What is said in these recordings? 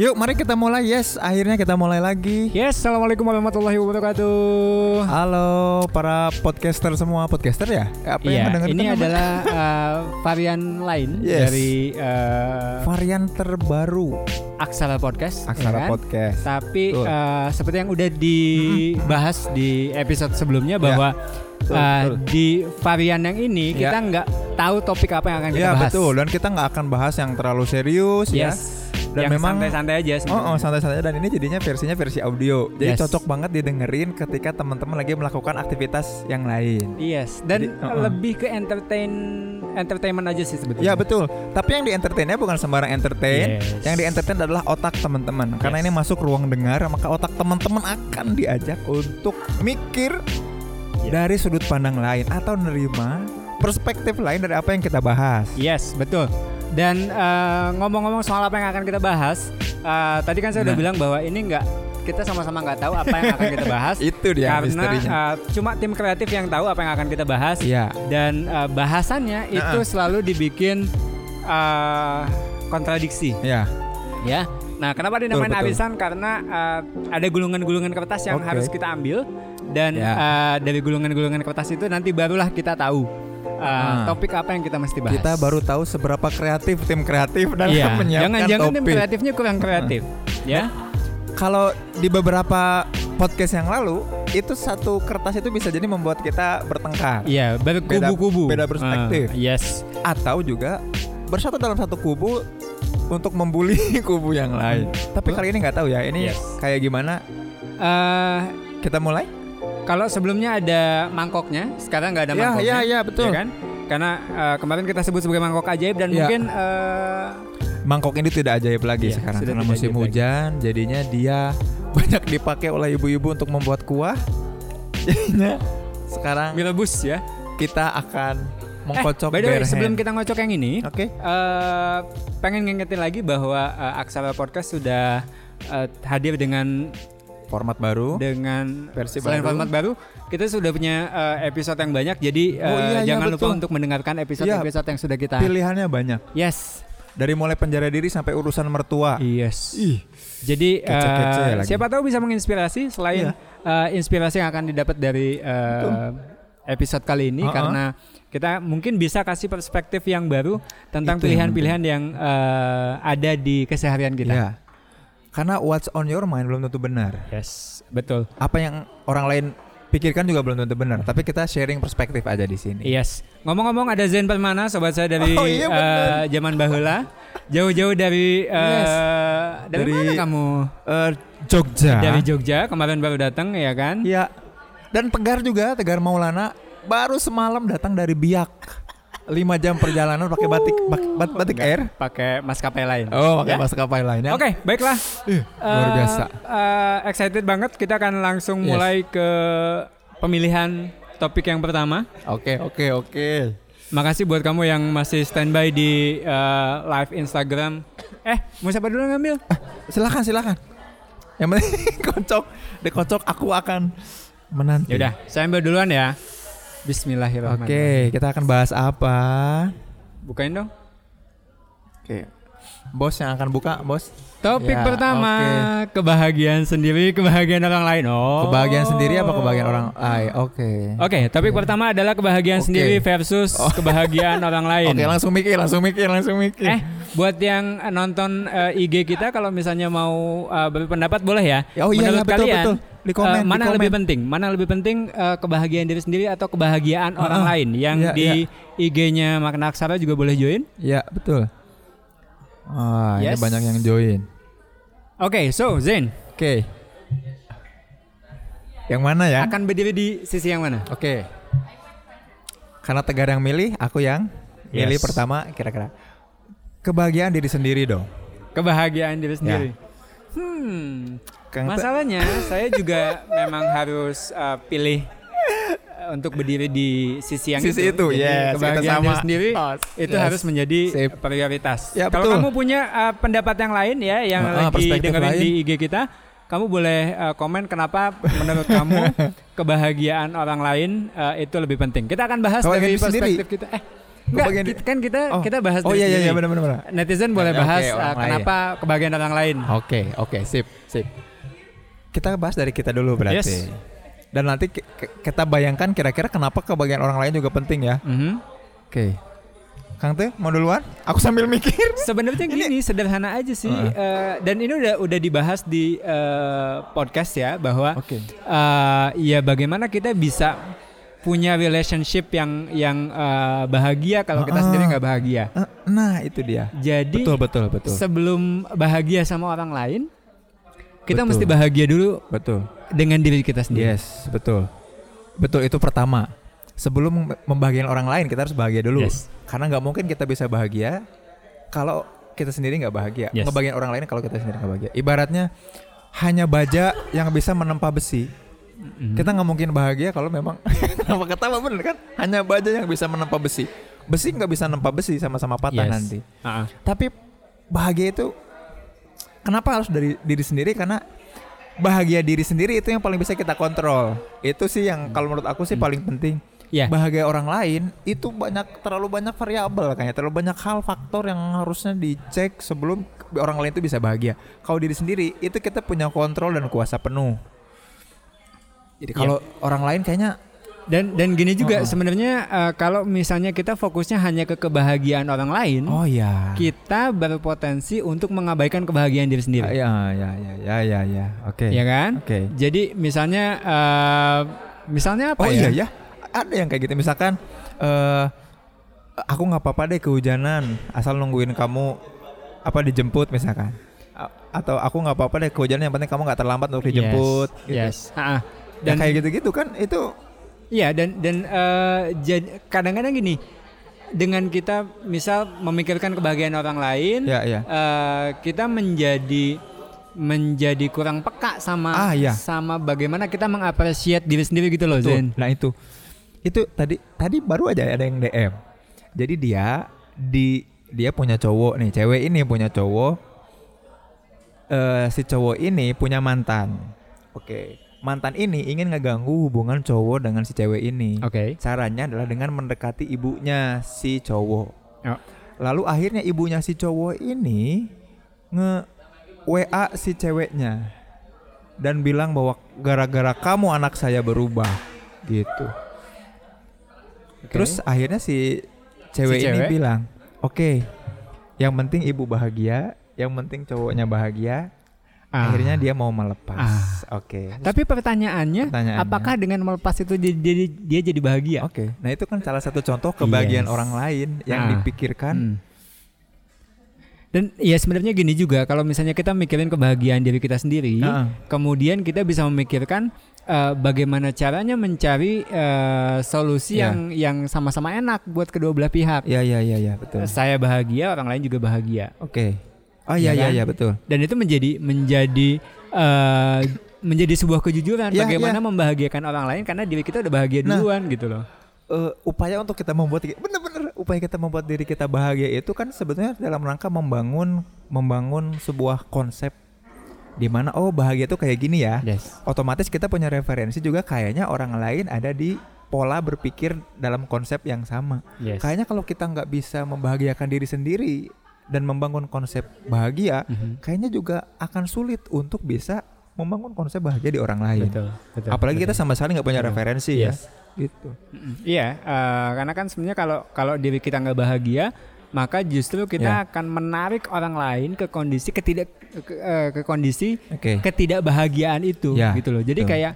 Yuk, mari kita mulai. Yes, akhirnya kita mulai lagi. Yes, assalamualaikum warahmatullahi wabarakatuh. Halo para podcaster semua, podcaster ya? Apa Iya, yang mendengar ini adalah uh, varian lain Yes. dari uh, varian terbaru Aksara Podcast. ya Aksara kan? Podcast. Tapi Betul. uh, seperti yang udah dibahas di episode sebelumnya bahwa Betul, uh, betul. di varian yang ini Ya. kita nggak tahu topik apa yang akan kita Ya bahas. betul, dan kita nggak akan bahas yang terlalu serius ya. Yes. Dan yang memang- santai-santai aja Oh, sebenarnya. oh santai-santai dan ini jadinya versinya versi audio. Jadi Yes. cocok banget didengerin ketika teman-teman lagi melakukan aktivitas yang lain. Yes, dan Jadi, uh-uh. lebih ke entertain entertainment aja sih sebetulnya. Ya betul. Tapi yang di entertainnya bukan sembarang entertain. Yes. Yang di entertain adalah otak teman-teman. Karena Yes. ini masuk ruang dengar, maka otak teman-teman akan diajak untuk mikir Ya. dari sudut pandang lain atau nerima perspektif lain dari apa yang kita bahas. Yes, betul. Dan eh, ngomong-ngomong soal apa yang akan kita bahas, eh, tadi kan saya udah Nah. bilang bahwa ini nggak kita sama-sama nggak tahu apa yang akan kita bahas Itu dia karena misterinya. eh, cuma tim kreatif yang tahu apa yang akan kita bahas Iya. dan eh, bahasannya itu Nah. selalu dibikin eh, kontradiksi, Ya. ya. Nah, kenapa dinamain betul. arisan? Karena eh, ada gulungan-gulungan kertas yang Oke. harus kita ambil dan Ya. eh, dari gulungan-gulungan kertas itu nanti barulah kita tahu eh, Ah. topik apa yang kita mesti bahas. Kita baru tahu seberapa kreatif tim kreatif dan Iya, menyiapkan jangan-jangan tim topik. kreatifnya kurang kreatif, ya? Kalau di beberapa podcast yang lalu itu satu kertas itu bisa jadi membuat kita bertengkar Iya, Beda- berkubu-kubu. beda perspektif. Ah, yes, atau juga bersatu dalam satu kubu untuk membuli kubu yang lain. Tapi kali ini nggak tahu ya. Ini Yes. kayak gimana? Eh, Kita mulai? Kalau sebelumnya ada mangkoknya, sekarang nggak ada Ya, mangkoknya. ya, ya, betul. ya kan? Karena eh, kemarin kita sebut sebagai mangkok ajaib dan Ya. mungkin eh, Mangkok ini tidak ajaib lagi Iya, sekarang karena musim ajaib lagi. hujan. Jadinya dia banyak dipakai oleh ibu-ibu untuk membuat kuah. Jadinya sekarang mie rebus ya. kita akan mengkocok By the way, bare sebelum hand. kita ngocok yang ini, Oke. eh, pengen ngingetin lagi bahwa eh, Aksara Podcast sudah eh, hadir dengan Format baru. dengan Versi selain baru. format baru kita sudah punya uh, episode yang banyak jadi Oh, uh, iya, iya, jangan lupa betul. untuk mendengarkan episode-episode yang sudah kita Pilihannya banyak. yes Dari mulai penjara diri sampai urusan mertua. yes Ih, jadi Kece-kece uh, lagi. siapa tahu bisa menginspirasi selain Iya. uh, inspirasi yang akan didapat dari uh, episode kali ini Uh-uh. karena kita mungkin bisa kasih perspektif yang baru tentang Itu yang pilihan-pilihan yang, uh, ada di keseharian kita Ya. Karena what's on your mind belum tentu benar. yes betul Apa yang orang lain pikirkan juga belum tentu benar. Tapi kita sharing perspektif aja di sini. Yes. Ngomong-ngomong ada Zen Permana sobat saya dari Oh, iya, bener. eh, zaman bahula. Jauh-jauh dari eh, Yes. dari, Dari- mana kamu? Eh, Jogja. Dari Jogja kemarin baru datang ya kan? Ya. Dan Tegar juga, Tegar Maulana baru semalam datang dari Biak. 5 jam perjalanan pakai batik bak- bat- batik air. Pakai maskapai lain. Oh, pakai Ya? maskapai lainnya. Oke, baiklah. Ih, luar Eh, biasa. eh, excited banget. Kita akan langsung Yes. mulai ke pemilihan topik yang pertama. Oke, oke, oke. Makasih buat kamu yang masih standby di eh, live Instagram. Eh, mau siapa dulu ngambil? Silakan, silakan. Yang penting kocok, dikocok aku akan menanti. Ya udah, saya ambil duluan ya. Bismillahirrahmanirrahim. Oke, kita akan bahas apa? Bukain dong. Oke. Bos yang akan buka, bos. Topik Ya, pertama, kebahagiaan sendiri, kebahagiaan orang lain. Oh. Kebahagiaan sendiri apa kebahagiaan orang lain? Oke. Oke, topik pertama adalah kebahagiaan Oke. sendiri versus Oh. kebahagiaan orang lain. Oke, langsung mikir, langsung mikir, langsung mikir. Eh, buat yang eh, nonton eh, IG kita kalau misalnya mau eh, berpendapat boleh ya. Ya, oh iya, Menurut iya, betul, kalian, betul. Di komen, di mana komen. lebih penting? Mana lebih penting eh, kebahagiaan diri sendiri atau kebahagiaan Ah, orang ah. lain? Yang Iya, di IG-nya Makna Aksara juga boleh join. Ya, betul. Ah, ini Yes. banyak yang join. Oke, so Zain Oke. Yang mana ya? akan berdiri di sisi yang mana? Oke. Karena Tegar yang milih, aku yang milih Yes. pertama kira-kira. Kebahagiaan diri sendiri dong. Kebahagiaan diri sendiri. Hmm. Kang Te- Masalahnya saya juga memang harus uh, pilih uh, untuk berdiri di sisi yang Sisi itu, Jadi yes, kita kebahagiaan sama. diri sendiri Oh, itu yes. harus menjadi Sip. prioritas. Ya, Kalau kamu punya uh, pendapat yang lain ya yang ah, lagi perspektif dengerin lain. di IG kita, kamu boleh uh, komen kenapa menurut kamu kebahagiaan orang lain uh, itu lebih penting. Kita akan bahas Kebahagiaan dari diri sendiri. perspektif kita. Eh, Enggak, kita- kan kita Oh. kita bahas Oh iya iya iya benar benar. Netizen boleh bahas orang uh, kenapa kebahagiaan orang lain. Oke, oke, sip, sip. Kita bahas dari kita dulu berarti. Yes. Dan nanti ki- ki- kita bayangkan kira-kira kenapa kebahagiaan orang lain juga penting ya. Mhm. Oke. Kang Teh mau duluan? Aku sambil mikir. Sebenarnya gini sederhana aja sih Heeh. eh, dan ini udah udah dibahas di eh, podcast ya bahwa Oke. eh, ya bagaimana kita bisa punya relationship yang yang eh, bahagia kalau kita Ah. sendiri nggak bahagia. Eh, Nah, itu dia. Jadi Betul, betul, betul. sebelum bahagia sama orang lain, kita Betul. mesti bahagia dulu Betul. dengan diri kita sendiri. Yes, betul. Betul itu pertama. Sebelum mem- membahagiakan orang lain kita harus bahagia dulu. Yes. Karena nggak mungkin kita bisa bahagia kalau kita sendiri nggak bahagia. Yes. Ngebahagiain orang lain kalau kita sendiri nggak bahagia. Ibaratnya hanya baja yang bisa menempa besi. Mhm. Kita nggak mungkin bahagia kalau memang kenapa ketawa bener kan? Hanya baja yang bisa menempa besi. Besi nggak bisa menempa besi sama-sama patah Yes. nanti. Ah. Tapi bahagia itu kenapa harus dari diri sendiri? Karena bahagia diri sendiri itu yang paling bisa kita kontrol. Itu sih yang kalau menurut aku sih Hmm. paling penting. Ya. Bahagia orang lain itu banyak terlalu banyak variabel kayaknya terlalu banyak hal faktor yang harusnya dicek sebelum orang lain itu bisa bahagia. Kalau diri sendiri itu kita punya kontrol dan kuasa penuh. Jadi kalau orang lain kayaknya Dan dan gini juga Oh. sebenarnya eh, kalau misalnya kita fokusnya hanya ke kebahagiaan orang lain, oh ya. kita berpotensi untuk mengabaikan kebahagiaan diri sendiri. Ya ya ya ya ya ya. Oke. Ya kan? Oke. Jadi misalnya eh, misalnya apa Oh ya? iya ya, ada yang kayak gitu. Misalkan eh aku nggak apa-apa deh kehujanan, asal nungguin kamu apa dijemput misalkan. A- Atau aku nggak apa-apa deh kehujanan, yang penting kamu nggak terlambat untuk dijemput. Yes. gitu. yes. Ah, ah. Dan Dan kayak gitu-gitu kan itu Iya dan dan eh, jad- kadang-kadang gini dengan kita misal memikirkan kebahagiaan orang lain, ya ya. eh, kita menjadi menjadi kurang peka sama Ah, iya. sama bagaimana kita mengapresiasi diri sendiri gitu loh Zen. Nah itu itu tadi tadi baru aja ada yang DM. Jadi dia di dia punya cowok nih, cewek ini punya cowok. eh si cowok ini punya mantan. Oke. Mantan ini ingin ngeganggu hubungan cowok dengan si cewek ini. Oke. Caranya adalah dengan mendekati ibunya si cowok. Oh. Lalu akhirnya ibunya si cowok ini nge WA si ceweknya dan bilang bahwa gara-gara kamu anak saya berubah gitu. Terus akhirnya si cewek, Si ini cewek? bilang, "Oke, yang penting ibu bahagia, yang penting cowoknya bahagia." Ah. Akhirnya dia mau melepas. Oke. Tapi pertanyaannya, Pertanyaannya. apakah dengan melepas itu jadi, jadi- dia jadi bahagia? Oke. Nah, itu kan salah satu contoh kebahagiaan Yes. orang lain yang Ah. dipikirkan. Hmm. Dan ya sebenarnya gini juga kalau misalnya kita mikirin kebahagiaan diri kita sendiri, Heeh. kemudian kita bisa memikirkan eh, bagaimana caranya mencari eh, solusi Ya. yang yang sama-sama enak buat kedua belah pihak. Iya, iya, iya, iya, betul. Saya bahagia, orang lain juga bahagia. Oke. Oh iya Ya iya kan? iya betul. Dan itu menjadi menjadi eh, menjadi sebuah kejujuran Ya, bagaimana ya. membahagiakan orang lain karena diri kita udah bahagia Nah. duluan gitu loh. Eh, upaya untuk kita membuat bener-bener upaya kita membuat diri kita bahagia itu kan sebetulnya dalam rangka membangun membangun sebuah konsep di mana oh bahagia itu kayak gini ya. Yes. Otomatis kita punya referensi juga kayaknya orang lain ada di pola berpikir dalam konsep yang sama. Yes. Kayaknya kalau kita nggak bisa membahagiakan diri sendiri dan membangun konsep bahagia, Mhm. kayaknya juga akan sulit untuk bisa membangun konsep bahagia di orang lain. Betul, betul. Apalagi kita betul. sama sekali nggak punya Betul. referensi Yes. ya. Gitu. Mm-mm. Iya, eh, karena kan sebenarnya kalau kalau diri kita nggak bahagia, maka justru kita Ya. akan menarik orang lain ke kondisi ketidak ke, eh, ke kondisi Oke. ketidakbahagiaan itu, Ya, gitu loh. Jadi betul. kayak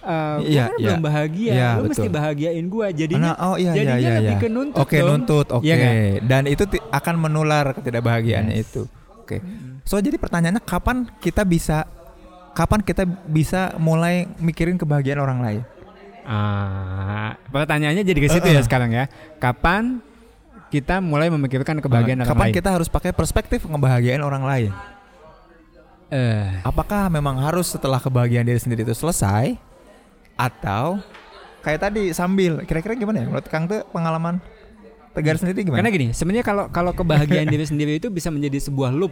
eh, gua Iya, kan iya. belum bahagia, Iya, lu mesti betul. bahagiain gua. Jadinya, Nah, oh iya jadinya iya iya. lebih iya. ke nuntut Oke, dong. nuntut. Oke. Iya nggak? Dan itu akan menular ketidakbahagiaannya Yes. itu. Oke. So jadi pertanyaannya kapan kita bisa kapan kita bisa mulai mikirin kebahagiaan orang lain? Ah, pertanyaannya jadi ke situ Eh, ya eh. sekarang ya. Kapan kita mulai memikirkan kebahagiaan Eh, orang kapan lain? kita harus pakai perspektif ngebahagiain orang lain? Eh, Apakah memang harus setelah kebahagiaan diri sendiri itu selesai atau kayak tadi sambil kira-kira gimana ya menurut Kang tuh pengalaman Tegar sendiri gimana? Karena gini, sebenarnya kalau kalau kebahagiaan diri sendiri itu bisa menjadi sebuah loop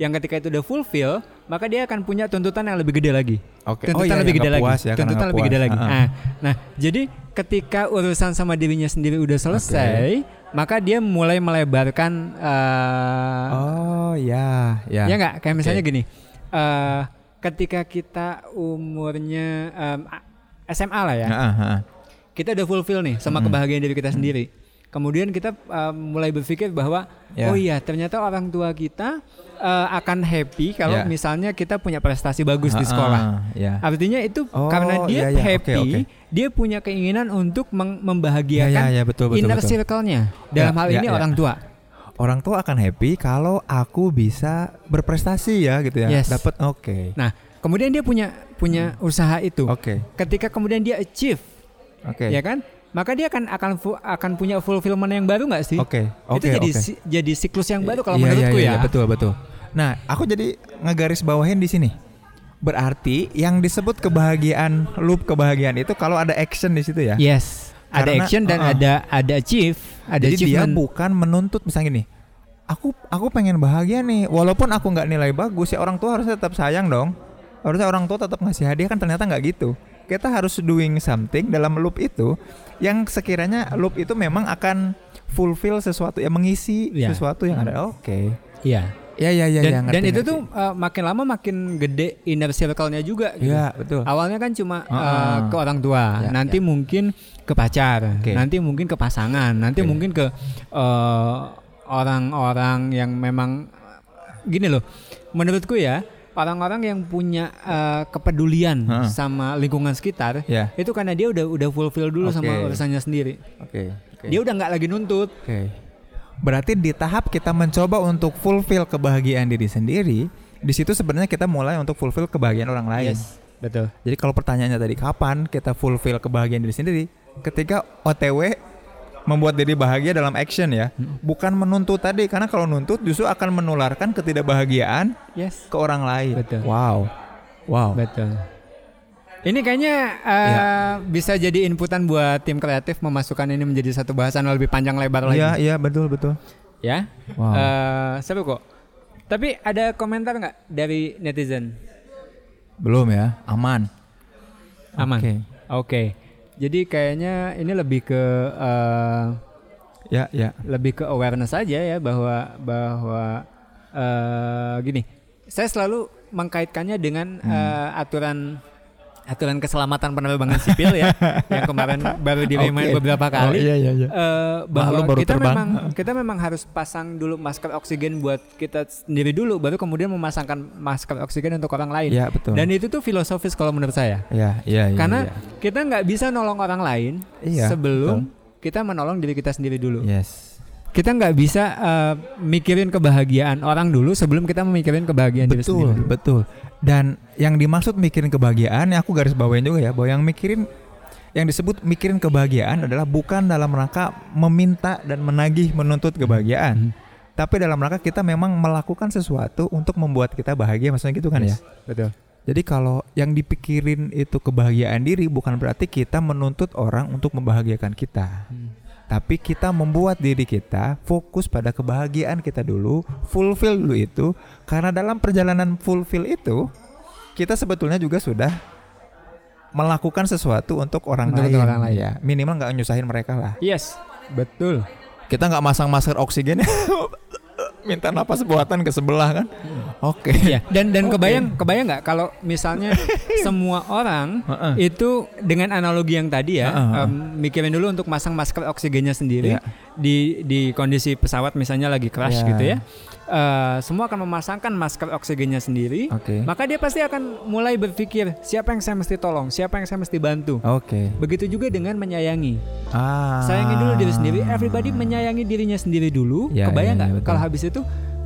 yang ketika itu udah fulfill, maka dia akan punya tuntutan yang lebih gede lagi. Oke. Tuntutan iya, lebih yang gede lagi. puas ya, tuntutan lebih gede lagi. Ah, ah. Nah, nah, jadi ketika urusan sama dirinya sendiri udah selesai, maka dia mulai melebarkan uh, Oh ya, ya. ya nggak kayak misalnya Oke. gini eh ketika kita umurnya a- SMA lah ya heeh. kita udah fulfill nih sama Mm-mm. kebahagiaan diri kita sendiri kemudian kita em, mulai berpikir bahwa Ya. oh iya ternyata orang tua kita eh, akan happy kalau Ya. misalnya kita punya prestasi bagus di Heeh, sekolah Ya. artinya itu Oh, karena dia iya, iya. happy Oke, oke. dia punya keinginan untuk membahagiakan ya, betul, betul, inner circle-nya dalam Ya, hal ya, ini ya. orang tua Orang tua akan happy kalau aku bisa berprestasi ya gitu ya. Yes. Dapat oke. nah kemudian dia punya punya usaha itu Oke. ketika kemudian dia achieve Oke. ya kan maka dia akan akan akan punya fulfillment yang baru nggak sih Oke. itu Oke. jadi oke. si- jadi siklus yang baru kalau Iya, menurutku iya, ya iya, betul betul. Nah, aku jadi ngegaris bawahin di sini. Berarti yang disebut kebahagiaan loop kebahagiaan itu kalau ada action di situ ya. yes ada Karena- action dan uh-uh. ada ada achieve ada Jadi dia achievement bukan menuntut misalnya gini. Aku aku pengen bahagia nih, walaupun aku nggak nilai bagus ya orang tua harusnya tetap sayang dong. Harusnya orang tua tetap ngasih hadiah kan ternyata nggak gitu. Kita harus doing something dalam loop itu yang sekiranya loop itu memang akan fulfill sesuatu yang mengisi Iya. sesuatu yang ada. Oke. iya Ya ya ya dan, ya, ngerti, dan itu ngerti. tuh uh, makin lama makin gede inner circle-nya juga gitu. Iya, betul. Awalnya kan cuma uh, Uh-uh. ke orang tua, Ya, nanti mungkin ke pacar, Oke. nanti mungkin ke pasangan, nanti Oke. mungkin ke uh, orang-orang yang memang gini loh. Menurutku ya, orang-orang yang punya uh, kepedulian Uh-uh. sama lingkungan sekitar, Ya. itu karena dia udah udah fulfill dulu sama Oke. urusannya sendiri. Oke. oke. Dia udah nggak lagi nuntut. Oke. Berarti di tahap kita mencoba untuk fulfill kebahagiaan diri sendiri, di situ sebenarnya kita mulai untuk fulfill kebahagiaan orang lain. betul. Jadi kalau pertanyaannya tadi kapan kita fulfill kebahagiaan diri sendiri? Ketika OTW membuat diri bahagia dalam action ya, bukan menuntut tadi karena kalau nuntut justru akan menularkan ketidakbahagiaan Yes. ke orang lain. Betul. Wow. Wow. Betul. Ini kayaknya uh, bisa jadi inputan buat tim kreatif memasukkan ini menjadi satu bahasan lebih panjang lebar lagi. Iya, iya betul betul. Ya. Wow. Eh, seru kok. Tapi ada komentar nggak dari netizen? Belum ya, aman. Aman. Oke. Oke. Jadi kayaknya ini lebih ke eh, Ya, ya. lebih ke awareness aja ya bahwa bahwa eh, gini. Saya selalu mengkaitkannya dengan Hmm. eh, aturan aturan keselamatan penerbangan sipil ya yang kemarin baru di remind Oke. beberapa Oh, kali. iya iya iya. Eh, bahwa lu baru kita terbang. memang kita memang harus pasang dulu masker oksigen buat kita sendiri dulu baru kemudian memasangkan masker oksigen untuk orang lain. Iya, betul. Dan itu tuh filosofis kalau menurut saya. Iya, iya, iya. Karena iya. kita nggak bisa nolong orang lain Iya, sebelum kita menolong diri kita sendiri dulu. Yes. Kita nggak bisa eh, mikirin kebahagiaan orang dulu sebelum kita memikirin kebahagiaan diri Betul, sendiri. betul. Dan yang dimaksud mikirin kebahagiaan, ya aku garis bawain juga ya, bahwa yang mikirin yang disebut mikirin kebahagiaan adalah bukan dalam rangka meminta dan menagih menuntut kebahagiaan, Hmm. tapi dalam rangka kita memang melakukan sesuatu untuk membuat kita bahagia, maksudnya gitu kan ya. Yes, Betul. Jadi kalau yang dipikirin itu kebahagiaan diri bukan berarti kita menuntut orang untuk membahagiakan kita. Tapi kita membuat diri kita fokus pada kebahagiaan kita dulu, fulfill dulu itu karena dalam perjalanan fulfill itu kita sebetulnya juga sudah melakukan sesuatu untuk orang Untuk lain. orang lain. Ya, minimal nggak nyusahin mereka lah. Yes, betul. Kita nggak masang masker oksigen minta napas buatan ke sebelah kan. Oke. Iya, dan dan Oke. kebayang kebayang nggak kalau misalnya semua orang itu dengan analogi yang tadi ya, em, mikirin dulu untuk masang masker oksigennya sendiri Iya. di di kondisi pesawat misalnya lagi crash Iya. gitu ya. Eh, semua akan memasangkan masker oksigennya sendiri. Oke. Maka dia pasti akan mulai berpikir siapa yang saya mesti tolong, siapa yang saya mesti bantu. Oke. Begitu juga dengan menyayangi. Ah. Sayangi dulu diri sendiri. Everybody menyayangi dirinya sendiri dulu. Ya, Kebayang ya, nggak? ya, betul. Kalau habis itu,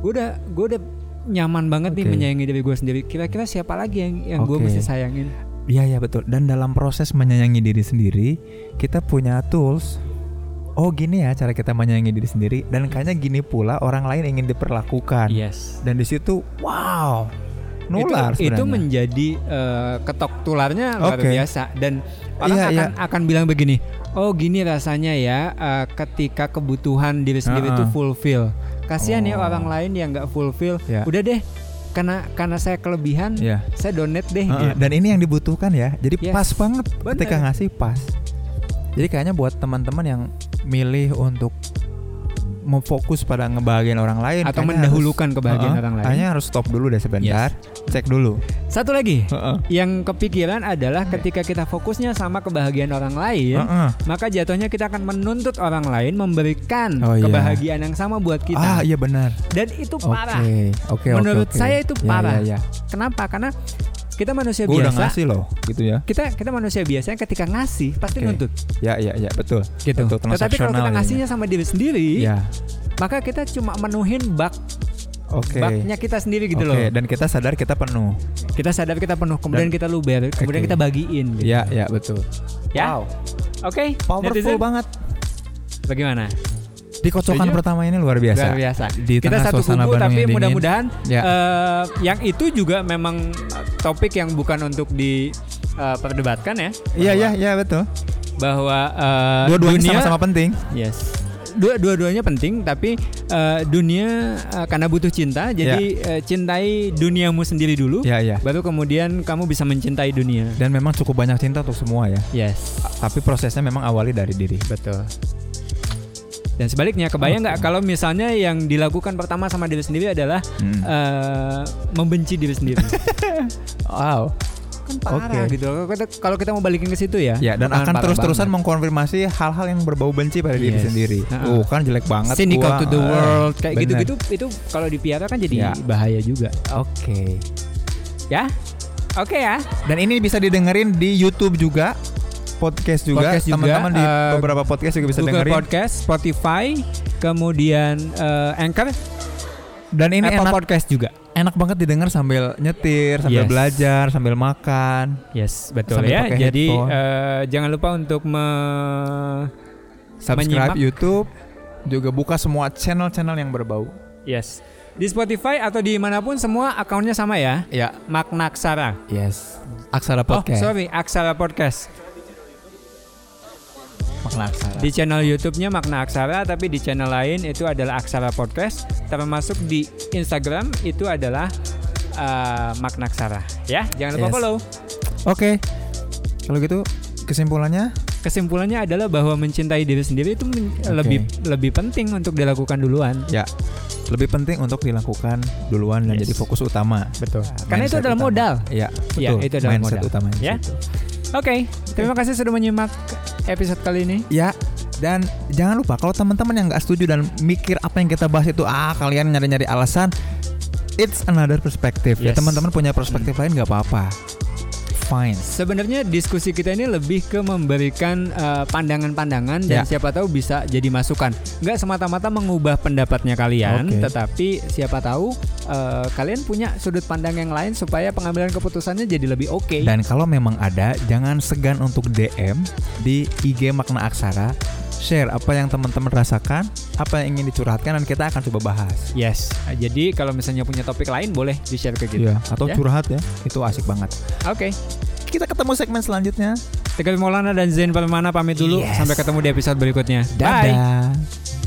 gue udah gue udah nyaman banget nih Oke. menyayangi diri gue sendiri. Kira-kira siapa lagi yang yang gue Oke. mesti sayangin? Iya ya betul. Dan dalam proses menyayangi diri sendiri, kita punya tools. Oh gini ya cara kita menyayangi diri sendiri. Dan kayaknya gini pula orang lain ingin diperlakukan. Yes. Dan di situ, wow, nular itu, itu menjadi eh, ketok tularnya luar Oke. biasa dan orang Iya, akan akan bilang begini oh gini rasanya ya eh, ketika kebutuhan diri sendiri itu Uh-uh. fulfill kasihan ya Oh. orang lain yang nggak fulfill Ya. udah deh karena karena saya kelebihan Iya. saya donate deh Heeh, gitu. Dan ini yang dibutuhkan ya. Jadi Yes. pas banget Bener. ketika ngasih pas. Jadi kayaknya buat teman-teman yang milih untuk mau fokus pada ngebahagiain orang lain atau mendahulukan kebahagiaan Heeh, orang lain. Kayaknya harus stop dulu deh sebentar. Cek dulu. Satu lagi Heeh. yang kepikiran adalah ketika kita fokusnya sama kebahagiaan orang lain, Heeh. maka jatuhnya kita akan menuntut orang lain memberikan Oh, iya. kebahagiaan yang sama buat kita. Ah iya benar. Dan itu Oke. parah. Oke. oke, Menurut oke. saya itu Ya, parah. Ya, ya. Kenapa? Karena kita manusia udah biasa. ngasih loh, gitu ya. Kita kita manusia biasa yang ketika ngasih pasti Oke. nuntut Ya ya ya betul. gitu. Betul, Tetapi kalau kita ngasihnya sama diri sendiri, Ya. maka kita cuma menuhin bak Oke. baknya kita sendiri gitu Oke, loh. dan kita sadar kita penuh. Kita sadar kita penuh, kemudian Dan- kita luber, kemudian Oke. kita bagiin. Gitu. Ya ya betul. Ya? Wow. Oke. Powerful netizen, banget. Bagaimana? Dikocokan Setuju? pertama ini luar biasa. Luar biasa. Di kita satu kubu tapi mudah-mudahan Ya. eh, yang itu juga memang topik yang bukan untuk diperdebatkan ya. Iya iya iya betul. Bahwa eh, Dua-duanya dunia sama-sama penting. Yes. Dua dua-duanya penting tapi eh, dunia eh, karena butuh cinta jadi eh, cintai duniamu sendiri dulu Ya ya. baru kemudian kamu bisa mencintai dunia. Dan memang cukup banyak cinta untuk semua ya. Yes. Tapi prosesnya memang awali dari diri. Betul. Dan sebaliknya, kebayang nggak kalau misalnya yang dilakukan pertama sama diri sendiri adalah Hmm. eh, membenci diri sendiri. Wow. kan parah Oke. gitu. Kalau kita, mau balikin ke situ ya. Ya, dan akan terus-terusan mengkonfirmasi hal-hal yang berbau benci pada diri Yes. sendiri. Ha-ha. Uh, kan jelek banget cynical gua. to the world kayak gitu-gitu itu kalau dipiara kan jadi Ya. bahaya juga. Oke. Ya. Oke ya. Dan ini bisa didengerin di YouTube juga, podcast juga. Podcast juga, Teman-teman di eh, beberapa podcast juga bisa Google dengerin. Podcast, Spotify, kemudian eh, Anchor, Dan ini Apple enak Podcast juga. enak banget didengar sambil nyetir, sambil Yes. belajar, sambil makan. Yes, betul Sambil ya. Jadi headphone. eh, jangan lupa untuk me Subscribe Menyimak. YouTube, juga buka semua channel-channel yang berbau. Yes. Di Spotify atau di mana pun semua akunnya sama ya. Ya, Makna Aksara. yes. Aksara Oh, Podcast. sorry, Aksara Podcast. Makna Aksara. Di channel YouTube-nya Makna Aksara, tapi di channel lain itu adalah Aksara Podcast. Termasuk di Instagram itu adalah eh, Makna Aksara. Ya, jangan lupa Yes. follow. Oke. Kalau gitu kesimpulannya Kesimpulannya adalah bahwa mencintai diri sendiri itu Oke. lebih lebih penting untuk dilakukan duluan. ya lebih penting untuk dilakukan duluan dan Yes. jadi fokus utama. Betul. Karena itu adalah utama. modal. Iya, Iya, betul. itu adalah Mindset modal. utamanya. Ya. Oke, terima kasih sudah menyimak episode kali ini. Ya, dan jangan lupa kalau teman-teman yang nggak setuju dan mikir apa yang kita bahas itu ah kalian nyari-nyari alasan, it's another perspective. Ya Yes. teman-teman punya perspektif lain nggak apa-apa. Fine. Sebenarnya diskusi kita ini lebih ke memberikan eh, pandangan-pandangan dan Ya. siapa tahu bisa jadi masukan. Nggak semata-mata mengubah pendapatnya kalian, Oke. tetapi siapa tahu eh, kalian punya sudut pandang yang lain supaya pengambilan keputusannya jadi lebih oke. Dan kalau memang ada, jangan segan untuk DM di IG Makna Aksara. Share apa yang teman-teman rasakan, apa yang ingin dicurhatkan dan kita akan coba bahas. Yes. Eh, Jadi kalau misalnya punya topik lain boleh di-share ke kita. Iya, atau Ya? curhat ya. Itu asik banget. Oke. Kita ketemu segmen selanjutnya. Tegal Maulana dan Zain Permana pamit dulu. Yes. Sampai ketemu di episode berikutnya. Bye. Dadah.